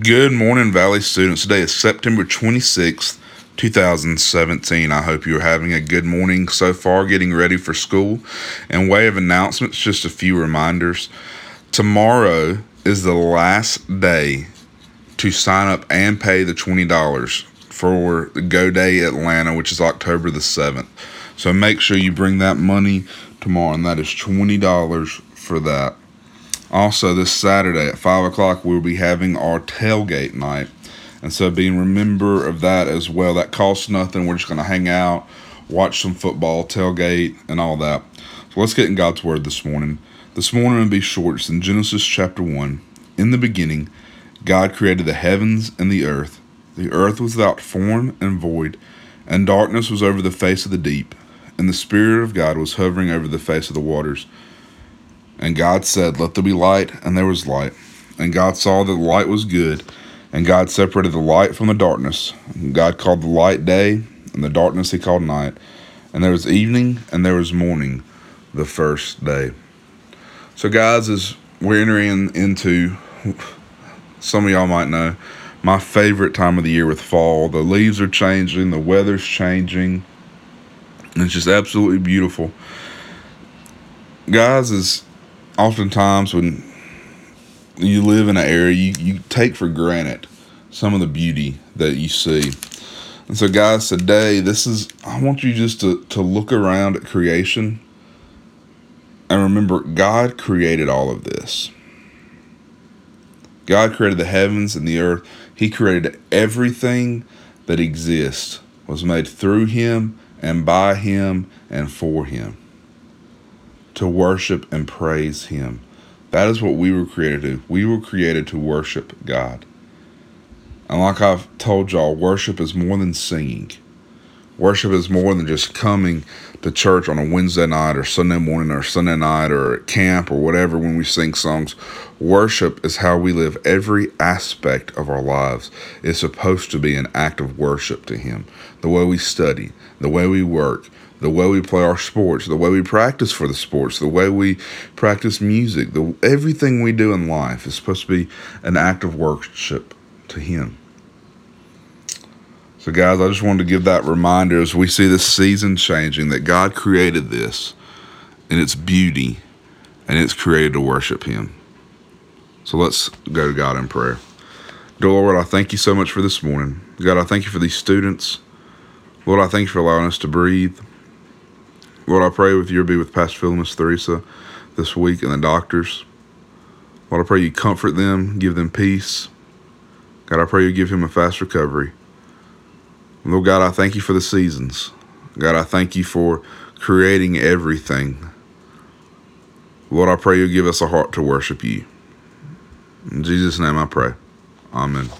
Good morning, Valley students. Today is September 26th, 2017. I hope you're having a good morning so far, getting ready for school. And way of announcements, just a few reminders. Tomorrow is the last day to sign up and pay the $20 for Go Day Atlanta, which is October the 7th. So make sure you bring that money tomorrow, and that is $20 for that. Also, this Saturday at 5 o'clock, we'll be having our tailgate night. And so, being remember of that as well. That costs nothing. We're just going to hang out, watch some football, tailgate, and all that. So, let's get in God's Word this morning. This morning will be short. It's in Genesis chapter 1. In the beginning, God created the heavens and the earth. The earth was without form and void, and darkness was over the face of the deep, and the Spirit of God was hovering over the face of the waters. And God said, Let there be light, and there was light. And God saw that the light was good, and God separated the light from the darkness. And God called the light day, and the darkness he called night. And there was evening, and there was morning, the first day. So, guys, as we're entering into, some of y'all might know, my favorite time of the year with fall. The leaves are changing, the weather's changing. It's just absolutely beautiful. Guys, is oftentimes when you live in an area, you, you take for granted some of the beauty that you see. And so, guys, today, this is, I want you just to, to look around at creation and remember God created all of this. God created the heavens and the earth. He created everything that exists was made through him and by him and for him to worship and praise Him. That is what we were created to. We were created to worship God. And like I've told y'all, worship is more than singing. Worship is more than just coming to church on a Wednesday night or Sunday morning or Sunday night or at camp or whatever when we sing songs. Worship is how we live every aspect of our lives. It's supposed to be an act of worship to Him. The way we study, the way we work, the way we play our sports, the way we practice for the sports, the way we practice music, the everything we do in life is supposed to be an act of worship to Him. So, guys, I just wanted to give that reminder as we see this season changing that God created this in its beauty and it's created to worship Him. So, let's go to God in prayer. Dear Lord, I thank you so much for this morning. God, I thank you for these students. Lord, I thank you for allowing us to breathe. Lord, I pray with you be with Pastor Phil and Miss Theresa this week and the doctors. Lord, I pray you comfort them, give them peace. God, I pray you give him a fast recovery. Lord God, I thank you for the seasons. God, I thank you for creating everything. Lord, I pray you give us a heart to worship you. In Jesus' name I pray. Amen.